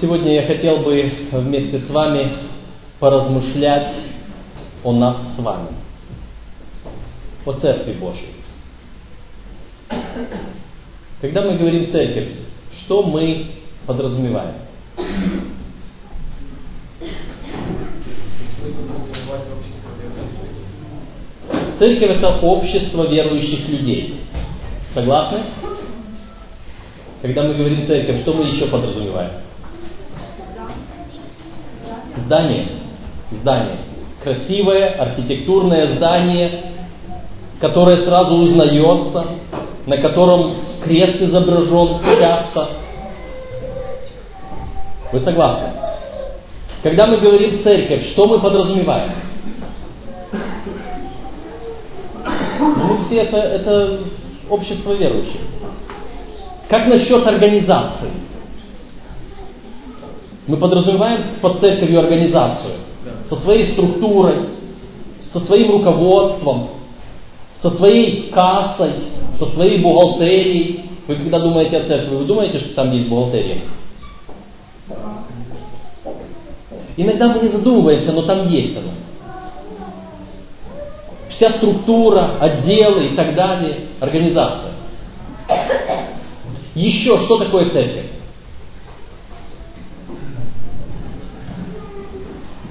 Сегодня я хотел бы вместе с вами поразмышлять о нас с вами, о Церкви Божьей. Когда мы говорим церковь, что мы подразумеваем? Церковь это общество верующих людей. Согласны? Когда мы говорим церковь, что мы еще подразумеваем? Здание. Здание. Красивое, архитектурное здание, которое сразу узнается, на котором крест изображен часто. Вы согласны? Когда мы говорим церковь, что мы подразумеваем? Мы все это, это общество верующих. Как насчет организации? Мы подразумеваем под церковью организацию со своей структурой, со своим руководством, со своей кассой, со своей бухгалтерией. Вы когда думаете о церкви, вы думаете, что там есть бухгалтерия? Иногда мы не задумываемся, но там есть она. Вся структура, отделы и так далее, организация. Еще что такое церковь?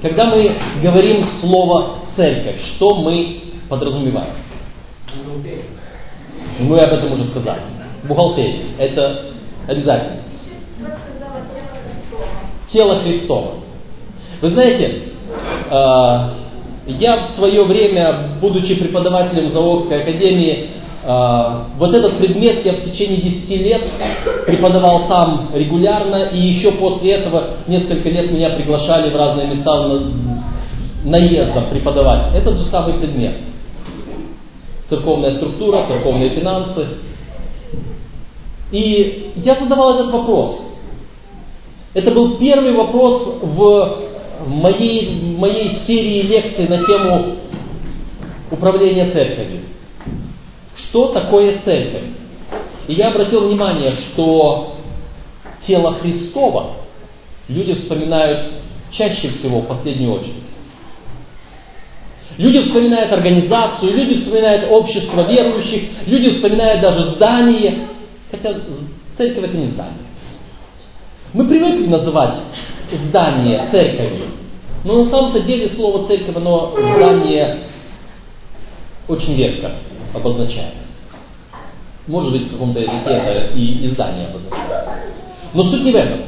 Когда мы говорим слово церковь, что мы подразумеваем? Мы об этом уже сказали. Бухгалтерия. Это обязательно. Тело Христово. Вы знаете, а, я в свое время, будучи преподавателем Заводской академии, вот этот предмет я в течение 10 лет преподавал там регулярно, и еще после этого несколько лет меня приглашали в разные места наездом преподавать. Этот же самый предмет. Церковная структура, церковные финансы. И я задавал этот вопрос. Это был первый вопрос в моей, моей серии лекций на тему управления церковью. Что такое церковь? И я обратил внимание, что тело Христова люди вспоминают чаще всего в последнюю очередь. Люди вспоминают организацию, люди вспоминают общество верующих, люди вспоминают даже здание, хотя церковь это не здание. Мы привыкли называть здание церковью, но на самом-то деле слово церковь, оно здание очень редко обозначает. Может быть, в каком-то языке это и издание обозначает. Но суть не в этом.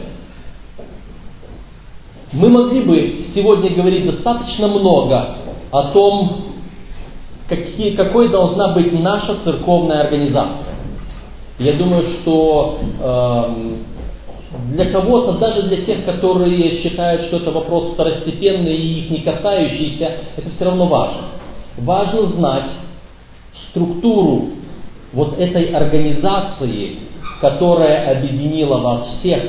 Мы могли бы сегодня говорить достаточно много о том, какие, какой должна быть наша церковная организация. Я думаю, что э, для кого-то, даже для тех, которые считают, что это вопрос второстепенный и их не касающийся, это все равно важно. Важно знать, структуру вот этой организации, которая объединила вас всех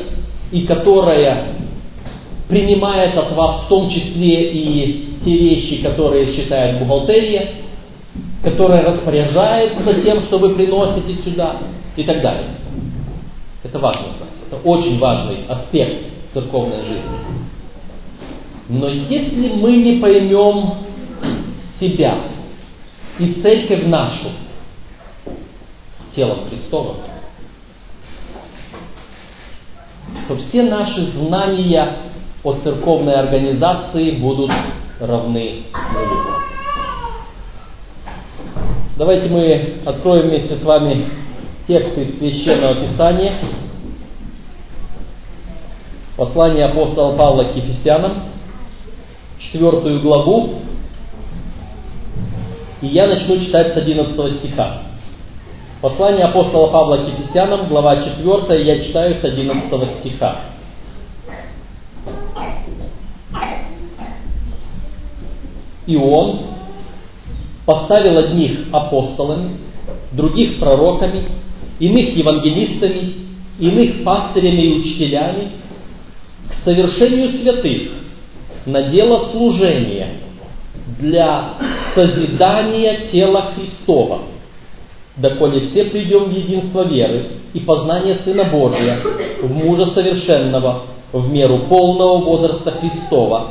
и которая принимает от вас в том числе и те вещи, которые считает бухгалтерия, которая распоряжается тем, что вы приносите сюда и так далее. Это важно знать. Это очень важный аспект церковной жизни. Но если мы не поймем себя, и церковь нашу, телом Христовым, то все наши знания о церковной организации будут равны нулю. Давайте мы откроем вместе с вами тексты Священного Писания. Послание апостола Павла к Ефесянам, четвертую главу, и я начну читать с 11 стиха. Послание апостола Павла к Ефесянам, глава 4, я читаю с 11 стиха. И он поставил одних апостолами, других пророками, иных евангелистами, иных пастырями и учителями к совершению святых на дело служения – для созидания тела Христова, доколе все придем в единство веры и познание Сына Божия, в мужа совершенного, в меру полного возраста Христова,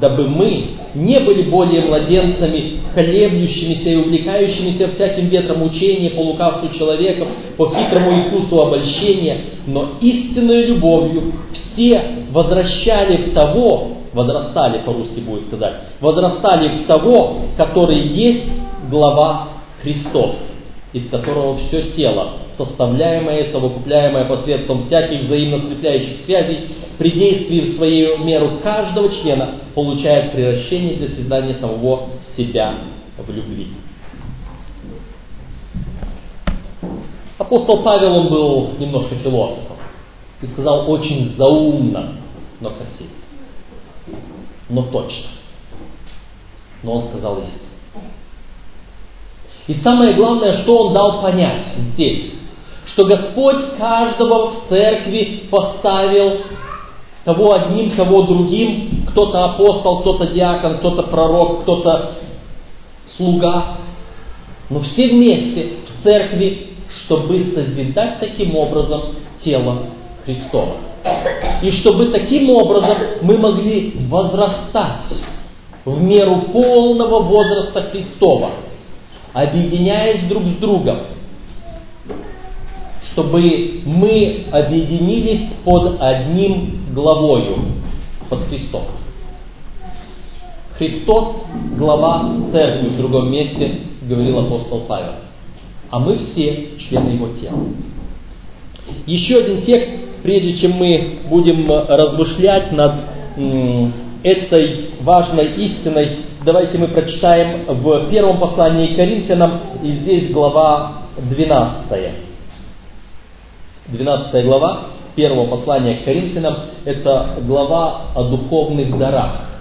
дабы мы не были более младенцами, колеблющимися и увлекающимися всяким ветром учения по лукавству человеков, по хитрому искусству обольщения, но истинной любовью все возвращали в того, возрастали по-русски будет сказать, возрастали в того, который есть глава Христос, из которого все тело, составляемое и совокупляемое посредством всяких взаимно скрепляющих связей, при действии в свою меру каждого члена получает превращение для создания самого себя в любви. Апостол Павел, он был немножко философом и сказал очень заумно, но красиво, но точно. Но он сказал истину. И самое главное, что он дал понять здесь, что Господь каждого в церкви поставил того одним, того другим, кто-то апостол, кто-то диакон, кто-то пророк, кто-то слуга, но все вместе в церкви, чтобы созидать таким образом тело Христова. И чтобы таким образом мы могли возрастать в меру полного возраста Христова, объединяясь друг с другом, чтобы мы объединились под одним главою, под Христом. Христос – глава церкви, в другом месте говорил апостол Павел. А мы все члены его тела. Еще один текст, прежде чем мы будем размышлять над этой важной истиной, давайте мы прочитаем в первом послании к Коринфянам, и здесь глава 12. 12 глава первого послания к Коринфянам – это глава о духовных дарах.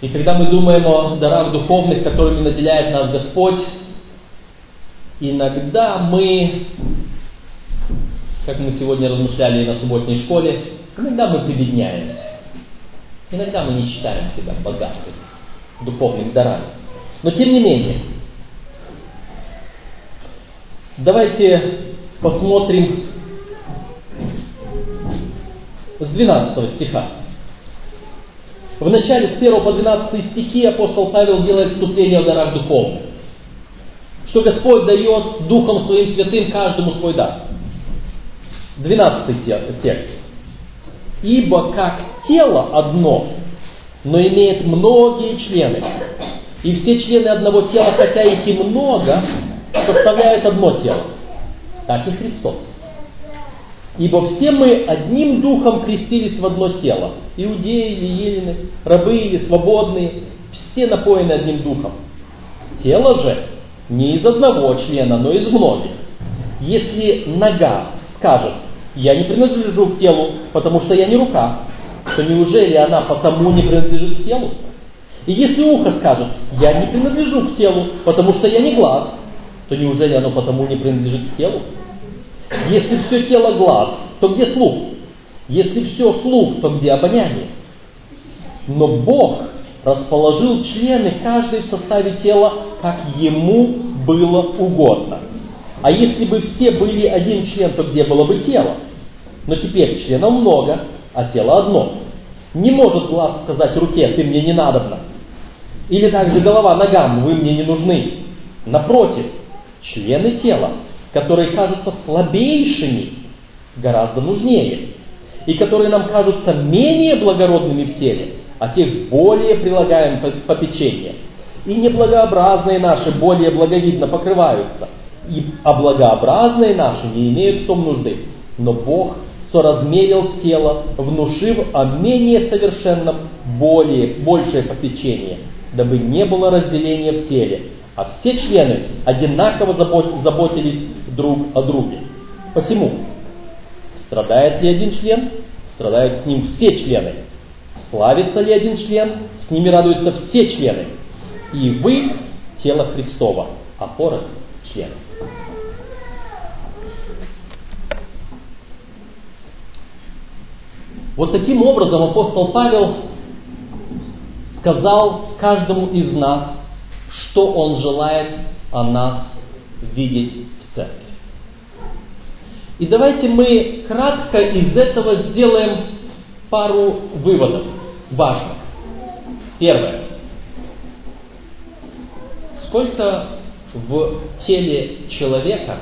И когда мы думаем о дарах духовных, которыми наделяет нас Господь, иногда мы, как мы сегодня размышляли на субботней школе, иногда мы прибедняемся. Иногда мы не считаем себя богатыми духовными дарами. Но тем не менее, Давайте посмотрим с 12 стиха. В начале с 1 по 12 стихи апостол Павел делает вступление о дарах духовных. Что Господь дает Духом Своим Святым каждому свой дар. 12 текст. Ибо как тело одно, но имеет многие члены, и все члены одного тела, хотя их и много, составляют одно тело, так и Христос. Ибо все мы одним духом крестились в одно тело. Иудеи или елены, рабы или свободные, все напоены одним духом. Тело же не из одного члена, но из многих. Если нога скажет, я не принадлежу к телу, потому что я не рука, то неужели она потому не принадлежит к телу? И если ухо скажет, я не принадлежу к телу, потому что я не глаз, то неужели оно потому не принадлежит к телу? Если все тело глаз, то где слух? Если все слух, то где обоняние? Но Бог расположил члены каждый в составе тела, как ему было угодно. А если бы все были один член, то где было бы тело? Но теперь членов много, а тело одно. Не может глаз сказать руке, ты мне не надобна. Или также голова ногам, вы мне не нужны. Напротив, члены тела, которые кажутся слабейшими, гораздо нужнее, и которые нам кажутся менее благородными в теле, а тех более прилагаем попечение. И неблагообразные наши более благовидно покрываются, и, а благообразные наши не имеют в том нужды. Но Бог соразмерил тело, внушив о менее совершенном более, большее попечение, дабы не было разделения в теле, а все члены одинаково заботились друг о друге. Посему, страдает ли один член, страдают с ним все члены. Славится ли один член, с ними радуются все члены. И вы – тело Христова, а порознь – члены. Вот таким образом апостол Павел сказал каждому из нас что Он желает о нас видеть в церкви. И давайте мы кратко из этого сделаем пару выводов важных. Первое. Сколько в теле человека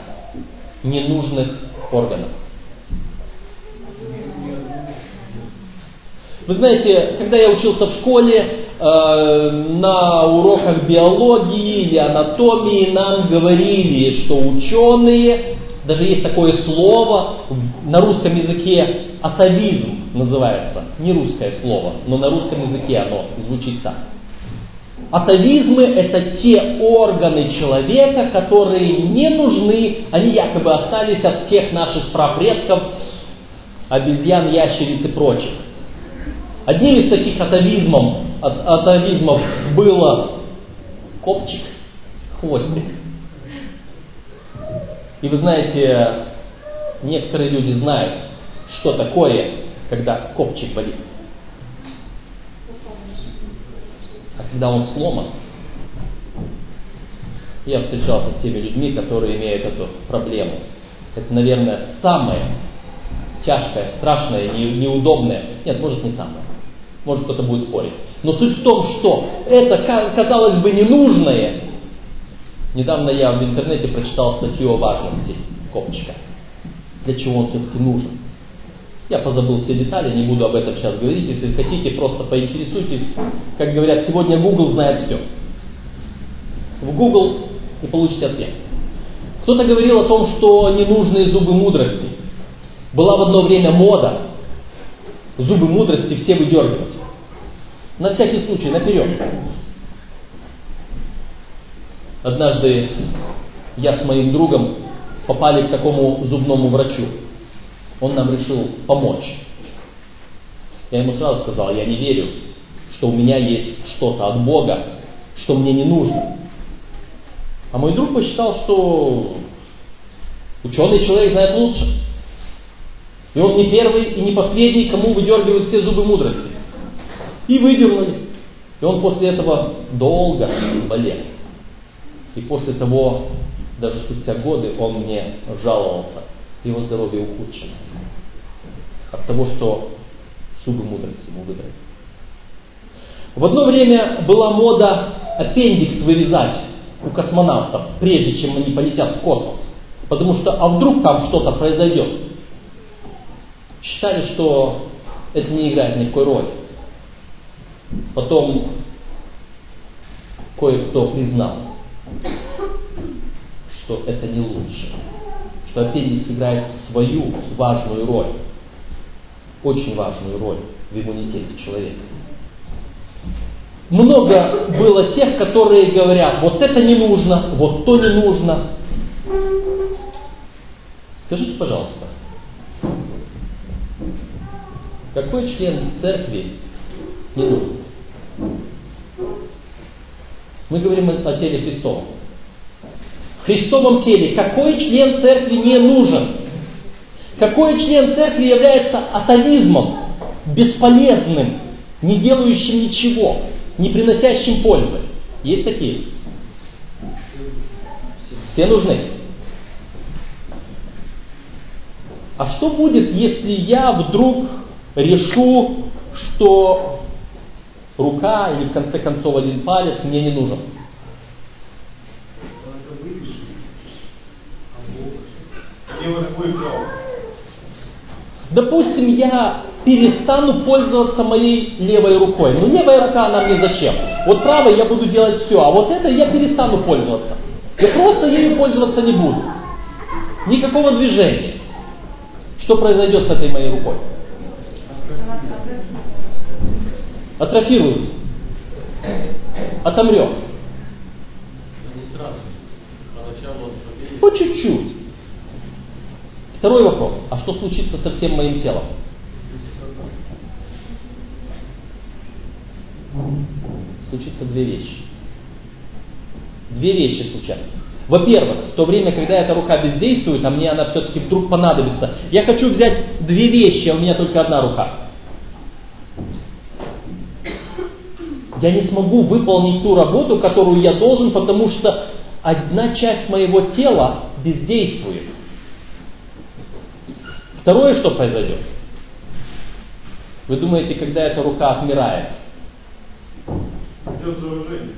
ненужных органов? Вы знаете, когда я учился в школе, э, на уроках биологии или анатомии нам говорили, что ученые, даже есть такое слово на русском языке, атовизм называется, не русское слово, но на русском языке оно звучит так. Атовизмы – это те органы человека, которые не нужны, они якобы остались от тех наших прапредков, обезьян, ящериц и прочих. Одним из таких атовизмов, атовизмов было копчик, хвостик. И вы знаете, некоторые люди знают, что такое, когда копчик болит. А когда он сломан, я встречался с теми людьми, которые имеют эту проблему. Это, наверное, самое тяжкое, страшное, неудобное. Нет, может не самое. Может кто-то будет спорить. Но суть в том, что это, казалось бы, ненужное. Недавно я в интернете прочитал статью о важности копчика. Для чего он все-таки нужен. Я позабыл все детали, не буду об этом сейчас говорить. Если хотите, просто поинтересуйтесь. Как говорят, сегодня Google знает все. В Google и получите ответ. Кто-то говорил о том, что ненужные зубы мудрости. Была в одно время мода зубы мудрости все выдергивать. На всякий случай, наперед. Однажды я с моим другом попали к такому зубному врачу. Он нам решил помочь. Я ему сразу сказал, я не верю, что у меня есть что-то от Бога, что мне не нужно. А мой друг посчитал, что ученый человек знает лучше. И он не первый и не последний, кому выдергивают все зубы мудрости. И выдернули. И он после этого долго болел. И после того, даже спустя годы, он мне жаловался. Его здоровье ухудшилось. От того, что зубы мудрости ему выдрали. В одно время была мода аппендикс вырезать у космонавтов, прежде чем они полетят в космос. Потому что, а вдруг там что-то произойдет? Считали, что это не играет никакой роли. Потом кое-кто признал, что это не лучше, что аппендикс играет свою важную роль, очень важную роль в иммунитете человека. Много было тех, которые говорят, вот это не нужно, вот то не нужно. Скажите, пожалуйста, какой член церкви не нужен? Мы говорим о теле Христовом. В Христовом теле какой член церкви не нужен? Какой член церкви является атовизмом, бесполезным, не делающим ничего, не приносящим пользы? Есть такие? Все нужны. А что будет, если я вдруг решу, что рука или в конце концов один палец мне не нужен. Допустим, я перестану пользоваться моей левой рукой. Но левая рука она мне зачем? Вот правой я буду делать все, а вот это я перестану пользоваться. Я просто ею пользоваться не буду. Никакого движения. Что произойдет с этой моей рукой? Атрофируется, отомрет. По чуть-чуть. Второй вопрос. А что случится со всем моим телом? Случится две вещи. Две вещи случаются. Во-первых, в то время, когда эта рука бездействует, а мне она все-таки вдруг понадобится, я хочу взять две вещи, а у меня только одна рука. Я не смогу выполнить ту работу, которую я должен, потому что одна часть моего тела бездействует. Второе, что произойдет? Вы думаете, когда эта рука отмирает? Идет заражение.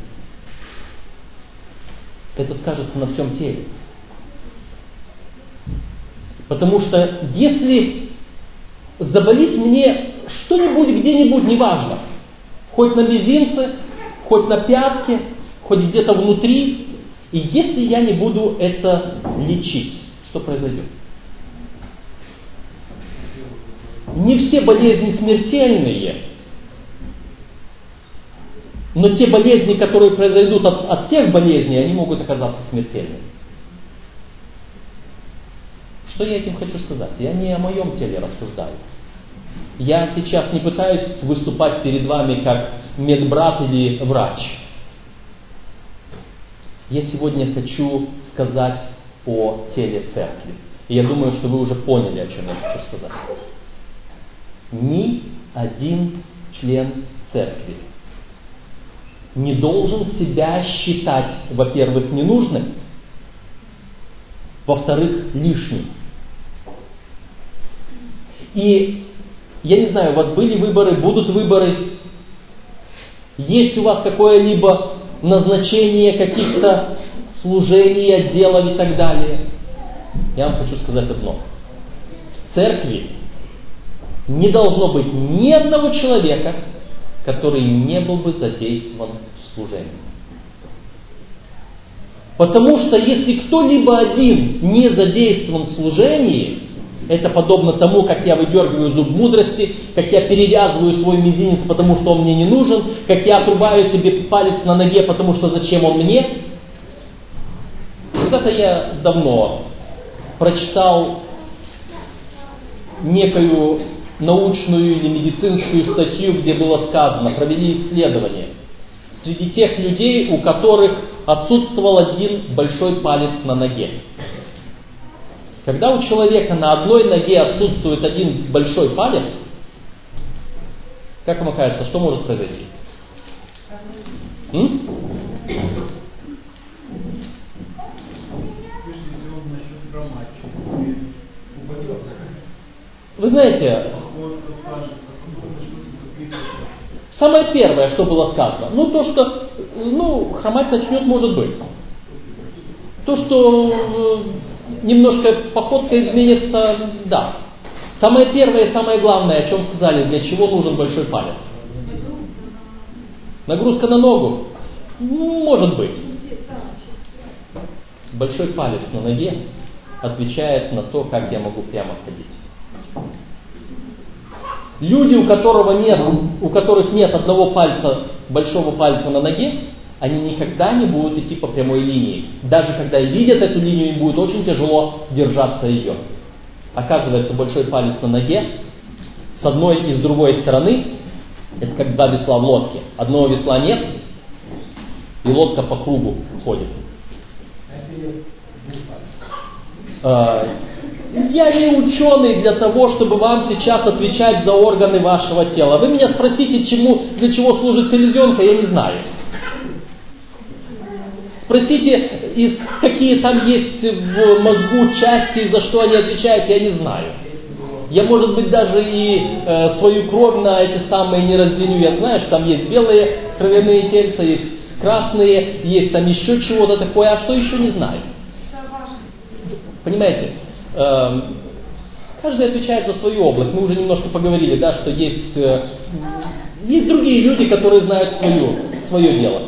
Это скажется на всем теле. Потому что если заболит мне что-нибудь где-нибудь, неважно, хоть на мизинце, хоть на пятке, хоть где-то внутри, и если я не буду это лечить, что произойдет? Не все болезни смертельные, но те болезни, которые произойдут от, от тех болезней, они могут оказаться смертельными. Что я этим хочу сказать? Я не о моем теле рассуждаю. Я сейчас не пытаюсь выступать перед вами как медбрат или врач. Я сегодня хочу сказать о теле церкви. И я думаю, что вы уже поняли, о чем я хочу сказать. Ни один член церкви не должен себя считать, во-первых, ненужным, во-вторых, лишним. И я не знаю, у вас были выборы, будут выборы, есть у вас какое-либо назначение каких-то служений, отделов и так далее. Я вам хочу сказать одно. В церкви не должно быть ни одного человека, который не был бы задействован в служении. Потому что если кто-либо один не задействован в служении, это подобно тому, как я выдергиваю зуб мудрости, как я перевязываю свой мизинец, потому что он мне не нужен, как я отрубаю себе палец на ноге, потому что зачем он мне. Когда-то я давно прочитал некую научную или медицинскую статью, где было сказано, провели исследование. Среди тех людей, у которых отсутствовал один большой палец на ноге. Когда у человека на одной ноге отсутствует один большой палец, как вам кажется, что может произойти? М? Вы знаете, самое первое, что было сказано, ну то, что ну, хромать начнет, может быть. То, что э, немножко походка изменится, да. Самое первое и самое главное, о чем сказали, для чего нужен большой палец. Нагрузка на ногу? Может быть. Большой палец на ноге отвечает на то, как я могу прямо ходить. Люди, у, которого нет, у которых нет одного пальца, большого пальца на ноге, они никогда не будут идти по прямой линии. Даже когда видят эту линию, им будет очень тяжело держаться ее. Оказывается, большой палец на ноге с одной и с другой стороны, это как два весла в лодке. Одного весла нет, и лодка по кругу ходит. А, я не ученый для того, чтобы вам сейчас отвечать за органы вашего тела. Вы меня спросите, чему, для чего служит селезенка, я не знаю. Спросите, из, какие там есть в мозгу части, за что они отвечают, я не знаю. Я, может быть, даже и э, свою кровь на эти самые не разделю. Я знаю, что там есть белые кровяные тельца, есть красные, есть там еще чего-то такое, а что еще не знаю. Понимаете? Эм, каждый отвечает за свою область. Мы уже немножко поговорили, да, что есть, э, есть другие люди, которые знают свою, свое дело.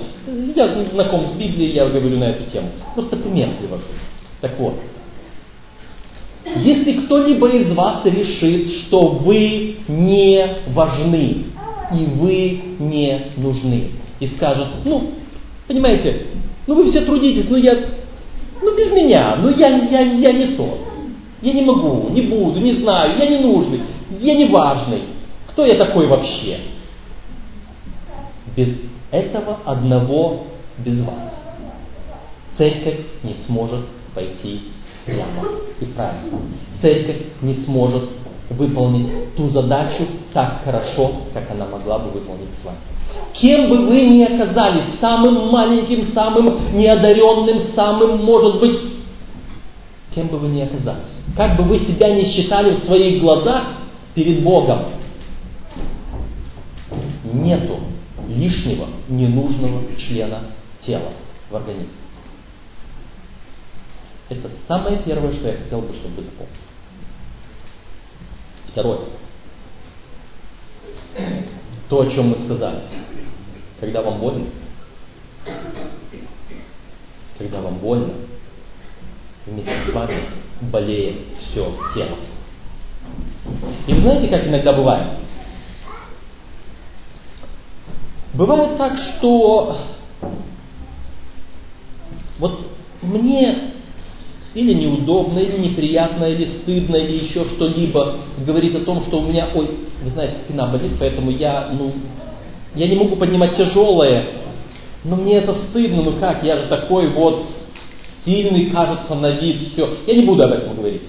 Я знаком с Библией, я говорю на эту тему. Просто пример привожу. Так вот, если кто-либо из вас решит, что вы не важны и вы не нужны, и скажет, ну, понимаете, ну вы все трудитесь, ну я, ну без меня, ну я, я, я не тот. Я не могу, не буду, не знаю, я не нужный, я не важный. Кто я такой вообще? Без этого одного, без вас, церковь не сможет пойти прямо и правильно. Церковь не сможет выполнить ту задачу так хорошо, как она могла бы выполнить с вами. Кем бы вы ни оказались, самым маленьким, самым неодаренным, самым, может быть, кем бы вы ни оказались, как бы вы себя не считали в своих глазах перед Богом, нету лишнего, ненужного члена тела в организме. Это самое первое, что я хотел бы, чтобы вы запомнили. Второе. То, о чем мы сказали. Когда вам больно, когда вам больно, вместе с вами болеет все тело. И вы знаете, как иногда бывает? Бывает так, что вот мне или неудобно, или неприятно, или стыдно, или еще что-либо говорит о том, что у меня, ой, вы знаете, спина болит, поэтому я, ну, я не могу поднимать тяжелое, но мне это стыдно, ну как, я же такой вот сильный, кажется, на вид, все. Я не буду об этом говорить.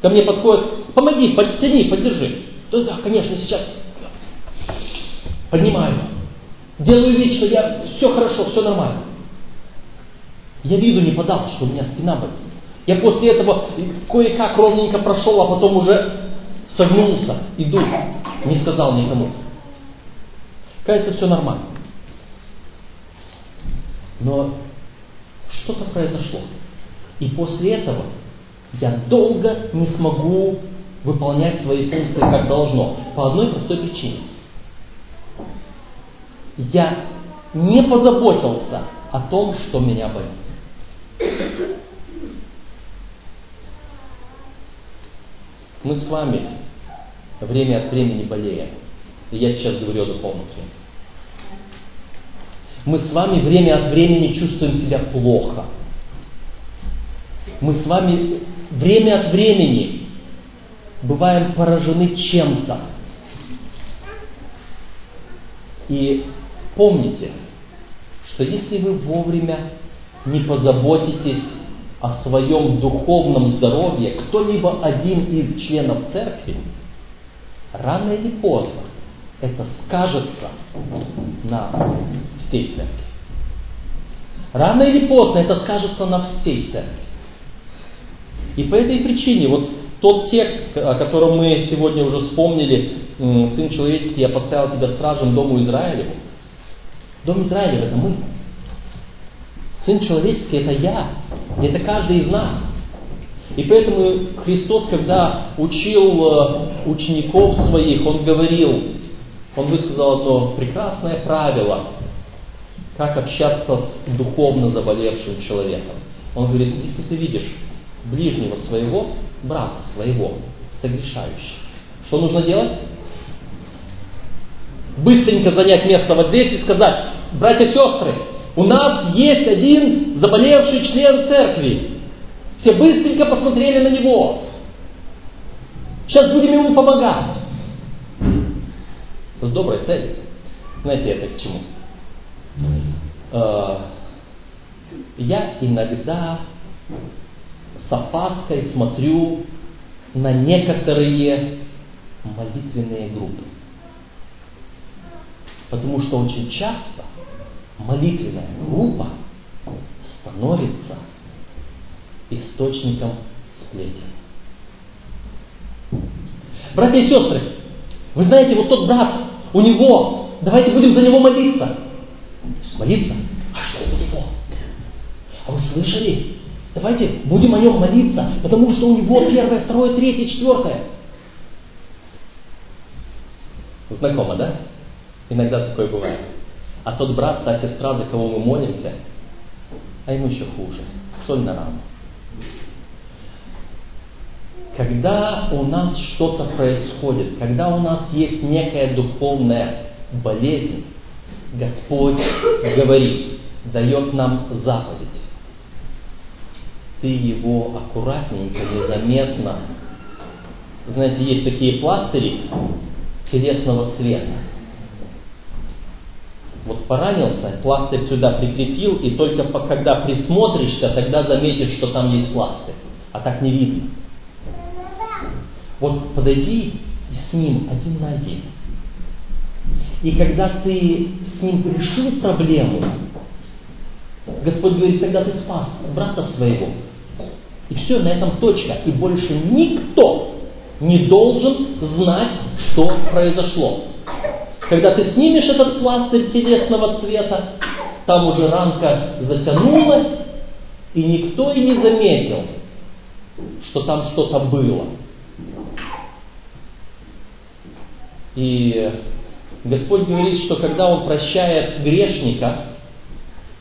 Ко мне подходят, помоги, подтяни, поддержи. Да, да, конечно, сейчас. Поднимаю. Делаю вид, что я все хорошо, все нормально. Я виду не подал, что у меня спина болит. Я после этого кое-как ровненько прошел, а потом уже согнулся, иду. Не сказал никому. Кажется, все нормально. Но что-то произошло. И после этого я долго не смогу выполнять свои функции как должно. По одной простой причине. Я не позаботился о том, что меня болит. Мы с вами время от времени болеем. И я сейчас говорю о духовном смысле. Мы с вами время от времени чувствуем себя плохо. Мы с вами время от времени бываем поражены чем-то. И помните, что если вы вовремя не позаботитесь о своем духовном здоровье, кто-либо один из членов церкви, рано или поздно это скажется на всей церкви. Рано или поздно это скажется на всей церкви. И по этой причине, вот тот текст, о котором мы сегодня уже вспомнили, Сын человеческий, я поставил тебя стражем Дому Израилеву. Дом Израилев это мы. Сын человеческий это я, это каждый из нас. И поэтому Христос, когда учил э, учеников своих, Он говорил, Он высказал одно прекрасное правило, как общаться с духовно заболевшим человеком. Он говорит, если ты видишь ближнего своего, брата своего, согрешающего, что нужно делать? Быстренько занять место вот здесь и сказать, братья и сестры, у нас есть один заболевший член церкви. Все быстренько посмотрели на него. Сейчас будем ему помогать. С доброй целью. Знаете, это к чему? Э, я иногда с опаской смотрю на некоторые молитвенные группы. Потому что очень часто молитвенная группа становится источником сплетен. Братья и сестры, вы знаете, вот тот брат, у него, давайте будем за него молиться. Молиться? А что у него? А вы слышали? Давайте будем о нем молиться, потому что у него первое, второе, третье, четвертое. Знакомо, да? Иногда такое бывает. А тот брат, та сестра, за кого мы молимся, а ему еще хуже. Соль на рану. Когда у нас что-то происходит, когда у нас есть некая духовная болезнь, Господь говорит, дает нам заповедь. Ты его аккуратненько, незаметно. Знаете, есть такие пластыри телесного цвета вот поранился, пластырь сюда прикрепил, и только когда присмотришься, тогда заметишь, что там есть пластырь. А так не видно. Вот подойди с ним один на один. И когда ты с ним решил проблему, Господь говорит, когда ты спас брата своего, И все, на этом точка. И больше никто не должен знать, что произошло. Когда ты снимешь этот пластырь телесного цвета, там уже ранка затянулась, и никто и не заметил, что там что-то было. И Господь говорит, что когда Он прощает грешника,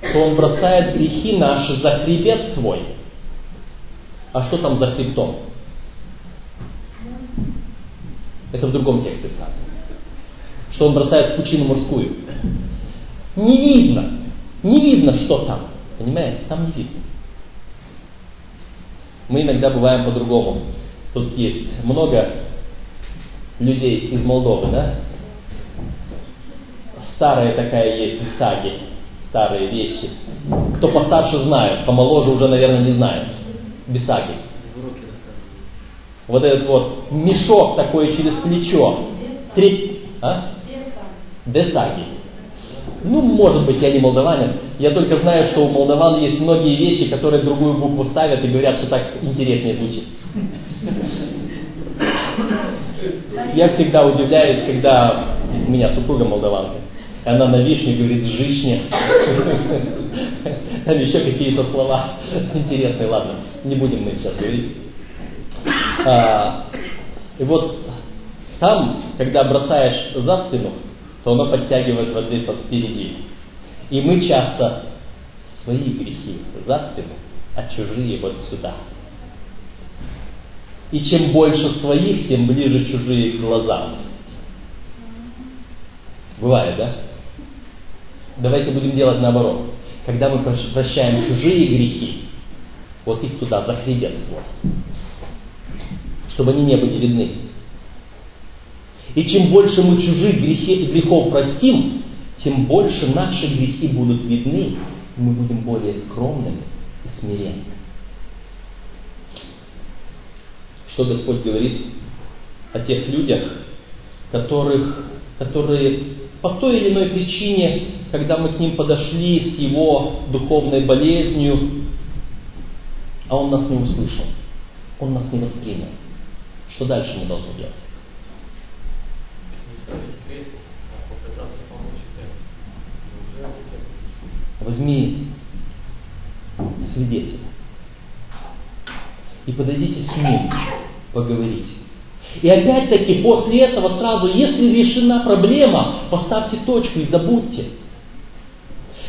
то Он бросает грехи наши за хребет свой. А что там за хребтом? Это в другом тексте сказано. Что Он бросает в пучину морскую. Не видно. Не видно, что там. Понимаете? Там не видно. Мы иногда бываем по-другому. Тут есть много людей из Молдовы, да? Старая такая есть из саги, старые вещи. Кто постарше знает, помоложе уже, наверное, не знает. Бисаги. Вот этот вот мешок такой через плечо. Три... А? Бесаги. Ну, может быть, я не молдаванин. Я только знаю, что у молдаван есть многие вещи, которые другую букву ставят и говорят, что так интереснее звучит. Я всегда удивляюсь, когда у меня супруга молдаванка. Она на вишне говорит «жишня». Там еще какие-то слова интересные. Ладно, не будем мы сейчас говорить. А, и вот там, когда бросаешь за спину, то оно подтягивает вот здесь вот впереди. И мы часто свои грехи за спину, а чужие вот сюда. И чем больше своих, тем ближе чужие к глазам. Бывает, да? Давайте будем делать наоборот. Когда мы прощаем чужие грехи, вот их туда, за хребет свой, чтобы они не были видны. И чем больше мы чужих грехи, грехов простим, тем больше наши грехи будут видны, и мы будем более скромными и смиренными. Что Господь говорит о тех людях, которых, которые по той или иной причине, когда мы к ним подошли с его духовной болезнью, а он нас не услышал, он нас не воспринял. Что дальше мы должны делать? Возьми свидетеля и подойдите с ним поговорить. И опять-таки после этого сразу, если решена проблема, поставьте точку и забудьте.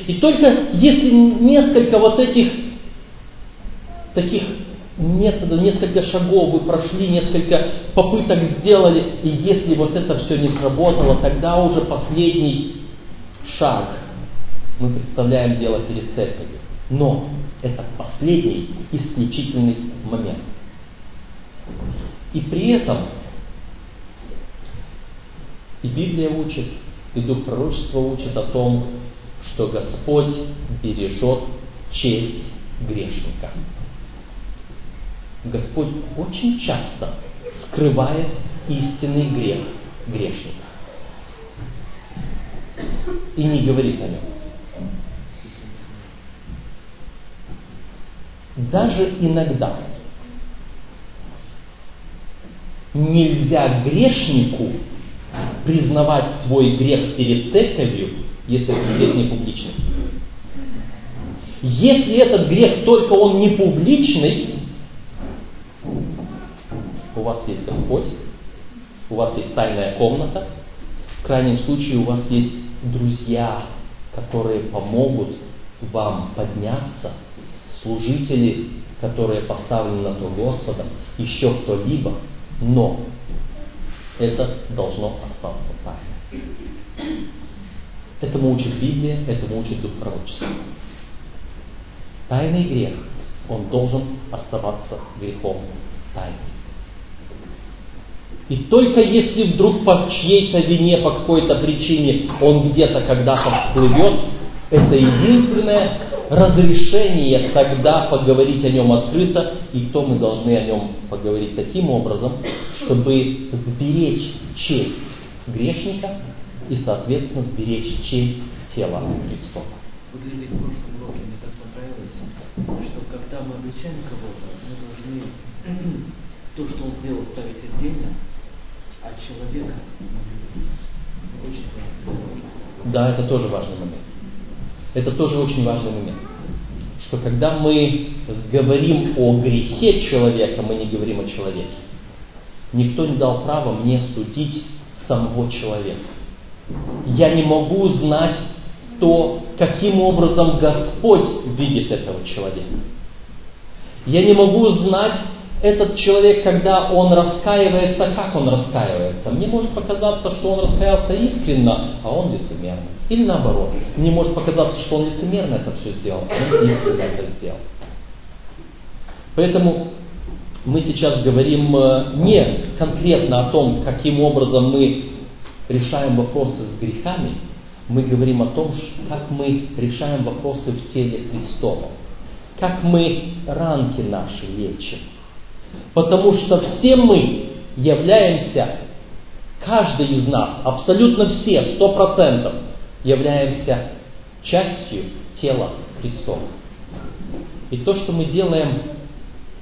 И только если несколько вот этих таких методов, несколько шагов вы прошли, несколько попыток сделали, и если вот это все не сработало, тогда уже последний шаг мы представляем дело перед церковью. Но это последний исключительный момент. И при этом и Библия учит, и Дух Пророчества учит о том, что Господь бережет честь грешника. Господь очень часто скрывает истинный грех грешника и не говорит о нем. Даже иногда нельзя грешнику признавать свой грех перед церковью, если этот грех не публичный. Если этот грех только он не публичный, у вас есть Господь, у вас есть тайная комната, в крайнем случае у вас есть друзья, которые помогут вам подняться, служители, которые поставлены на то Господом, еще кто-либо, но это должно остаться тайной. Этому учит Библия, этому учит Дух Пророчества. Тайный грех, он должен оставаться грехом тайным. И только если вдруг по чьей-то вине, по какой-то причине он где-то когда-то всплывет, это единственное разрешение тогда поговорить о нем открыто, и то мы должны о нем поговорить таким образом, чтобы сберечь честь грешника и, соответственно, сберечь честь тела Христова. Вот в прошлом уроке мне так понравилось, что когда мы обличаем кого-то, мы должны то, что он сделал, ставить отдельно, Да, это тоже важный момент. Это тоже очень важный момент. Что когда мы говорим о грехе человека, мы не говорим о человеке. Никто не дал права мне судить самого человека. Я не могу знать то, каким образом Господь видит этого человека. Я не могу знать этот человек, когда он раскаивается, как он раскаивается. Мне может показаться, что он раскаялся искренно, а он лицемерно. Или наоборот. Мне может показаться, что он лицемерно это все сделал, а он искренне это сделал. Поэтому мы сейчас говорим э, не конкретно о том, каким образом мы решаем вопросы с грехами, мы говорим о том, как мы решаем вопросы в теле Христовом, как мы ранки наши лечим. Потому что все мы являемся, каждый из нас, абсолютно все, сто процентов, являемся частью тела Христова. И то, что мы делаем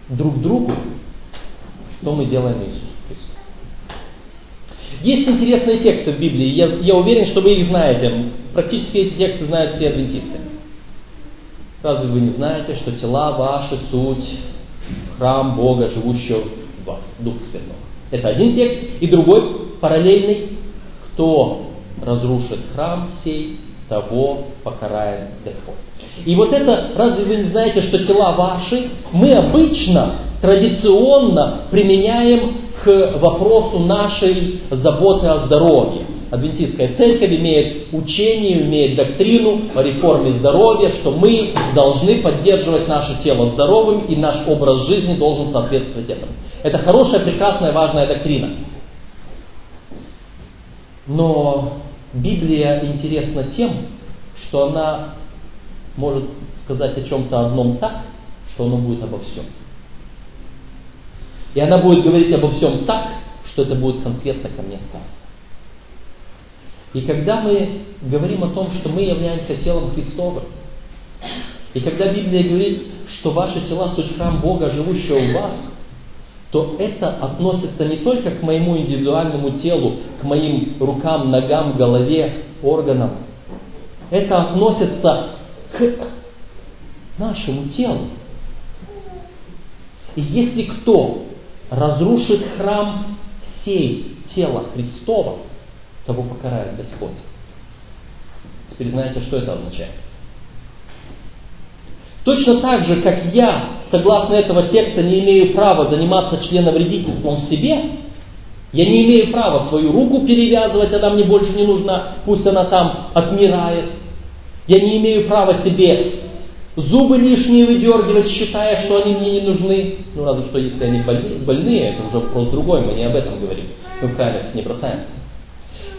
друг другу, то мы делаем Иисусу Христу. Есть интересные тексты в Библии, я, я уверен, что вы их знаете. Практически эти тексты знают все адвентисты. Разве вы не знаете, что тела ваши суть храм Бога, живущего в вас, Дух Святой? Это один текст. И другой, параллельный, кто разрушит храм сей, того покарает Господь. И вот это, разве вы не знаете, что тела ваши, мы обычно, традиционно применяем к вопросу нашей заботы о здоровье. Адвентистская церковь имеет учение, имеет доктрину о реформе здоровья, что мы должны поддерживать наше тело здоровым, и наш образ жизни должен соответствовать этому. Это хорошая, прекрасная, важная доктрина. Но Библия интересна тем, что она может сказать о чем-то одном так, что оно будет обо всем. И она будет говорить обо всем так, что это будет конкретно ко мне сказано. И когда мы говорим о том, что мы являемся телом Христовым, и когда Библия говорит, что ваши тела суть храм Бога, живущего в вас, то это относится не только к моему индивидуальному телу, к моим рукам, ногам, голове, органам. Это относится к нашему телу. И если кто разрушит храм сей тела Христова, того покарает Господь. Теперь знаете, что это означает? Точно так же, как я, согласно этого текста, не имею права заниматься членовредительством в себе, я не имею права свою руку перевязывать, она мне больше не нужна, пусть она там отмирает. Я не имею права себе зубы лишние выдергивать, считая, что они мне не нужны. Ну, разве что, если они больные, это уже вопрос другой, мы не об этом говорим. Мы в крайности не бросаемся.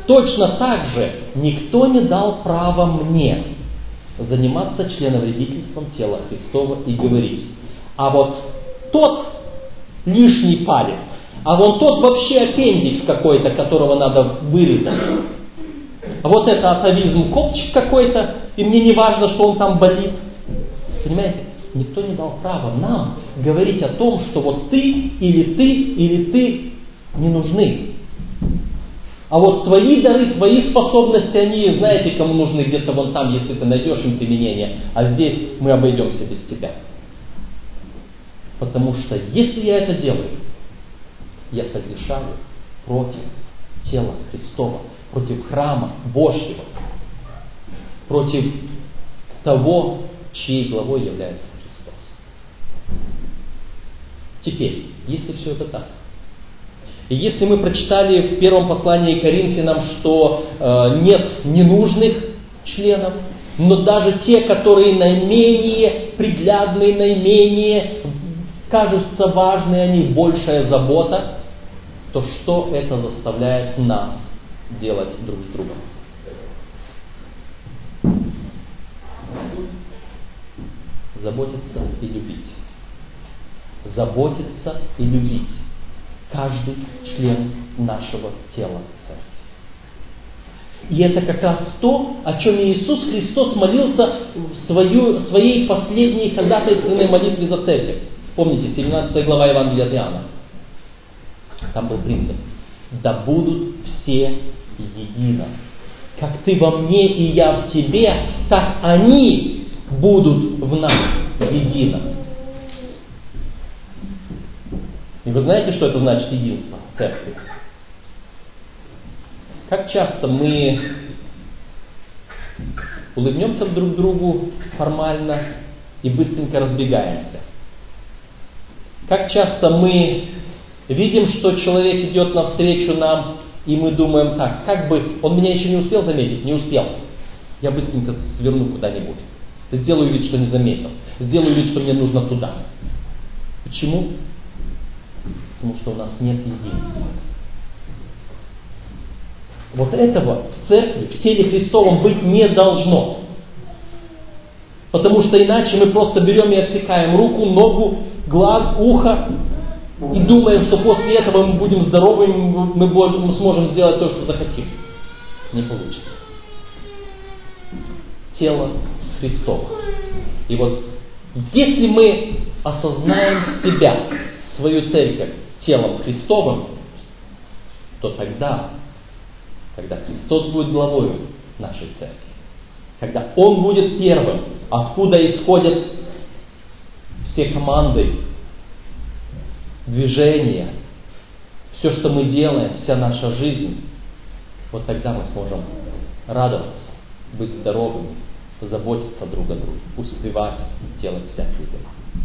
Точно так же никто не дал права мне заниматься членовредительством тела Христова и говорить, а вот тот лишний палец, а вот тот вообще аппендикс какой-то, которого надо вырезать, а вот это атовизм копчик какой-то, и мне не важно, что он там болит. Понимаете? Никто не дал права нам говорить о том, что вот ты или ты или ты не нужны. А вот твои дары, твои способности, они, знаете, кому нужны где-то вон там, если ты найдешь им применение, а здесь мы обойдемся без тебя. Потому что если я это делаю, я согрешаю против тела Христова, против храма Божьего, против того, чьей главой является Христос. Теперь, если все это так, и если мы прочитали в первом послании Коринфянам, что э, нет ненужных членов, но даже те, которые наименее приглядные, наименее кажутся важны, они большая забота, то что это заставляет нас делать друг с другом? Заботиться и любить. Заботиться и любить каждый член нашего тела церкви. И это как раз то, о чем Иисус Христос молился в свою, своей последней ходатайственной молитве за церковь. Помните, 17 глава Евангелия от Иоанна. Там был принцип. Да будут все едино. Как ты во мне и я в тебе, так они будут в нас едино. И вы знаете, что это значит единство в церкви? Как часто мы улыбнемся друг другу формально и быстренько разбегаемся. Как часто мы видим, что человек идет навстречу нам, и мы думаем так, как бы он меня еще не успел заметить, не успел. Я быстренько сверну куда-нибудь. Сделаю вид, что не заметил. Сделаю вид, что мне нужно туда. Почему? Потому что у нас нет единства. Вот этого в церкви, в теле Христовом быть не должно. Потому что иначе мы просто берем и отсекаем руку, ногу, глаз, ухо и думаем, что после этого мы будем здоровыми, мы сможем сделать то, что захотим. Не получится. Тело Христово. И вот если мы осознаем себя, свою церковь телом Христовым, то тогда когда Христос будет главой нашей церкви, когда Он будет первым, откуда исходят все команды, движения, все, что мы делаем, вся наша жизнь, вот тогда мы сможем радоваться, быть здоровыми, заботиться друг о друге, успевать делать всякие дела.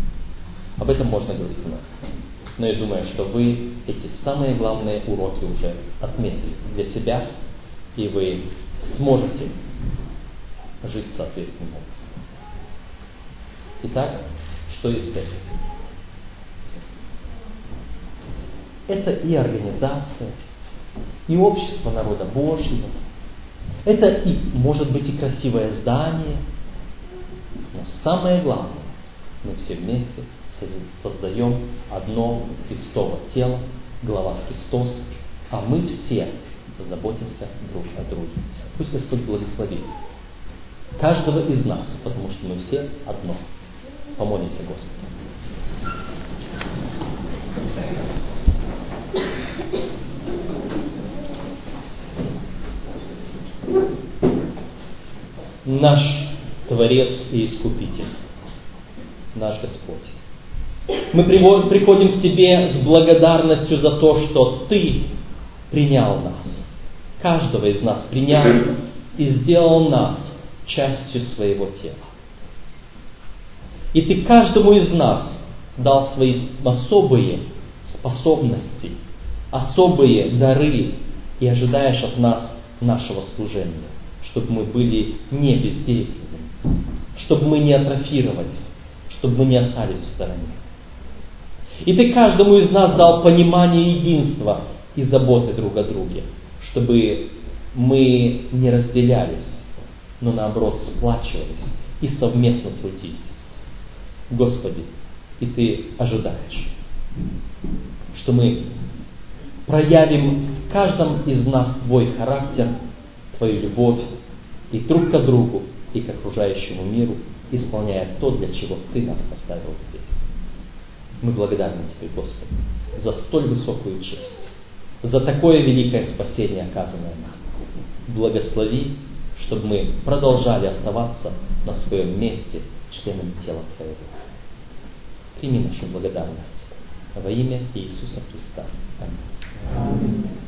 Об этом можно говорить много. Но я думаю, что вы эти самые главные уроки уже отметили для себя, и вы сможете жить соответственным образом. Итак, что есть это? Это и организация, и общество народа Божьего. Это и, может быть, и красивое здание. Но самое главное, мы все вместе создаем одно Христово тело, глава Христос, а мы все заботимся друг о друге. Пусть Господь благословит каждого из нас, потому что мы все одно. Помолимся Господу. Наш Творец и Искупитель, наш Господь. Мы приходим к Тебе с благодарностью за то, что Ты принял нас. Каждого из нас принял и сделал нас частью своего тела. И Ты каждому из нас дал свои особые способности, особые дары и ожидаешь от нас нашего служения, чтобы мы были не бездеятельными, чтобы мы не атрофировались, чтобы мы не остались в стороне. И ты каждому из нас дал понимание единства и заботы друг о друге, чтобы мы не разделялись, но наоборот сплачивались и совместно трудились. Господи, и Ты ожидаешь, что мы проявим в каждом из нас Твой характер, Твою любовь и друг к другу, и к окружающему миру, исполняя то, для чего Ты нас поставил здесь. Мы благодарны Тебе, Господи, за столь высокую честь, за такое великое спасение, оказанное нам. Благослови, чтобы мы продолжали оставаться на своем месте членами тела Твоего. Прими нашу благодарность во имя Иисуса Христа. Аминь.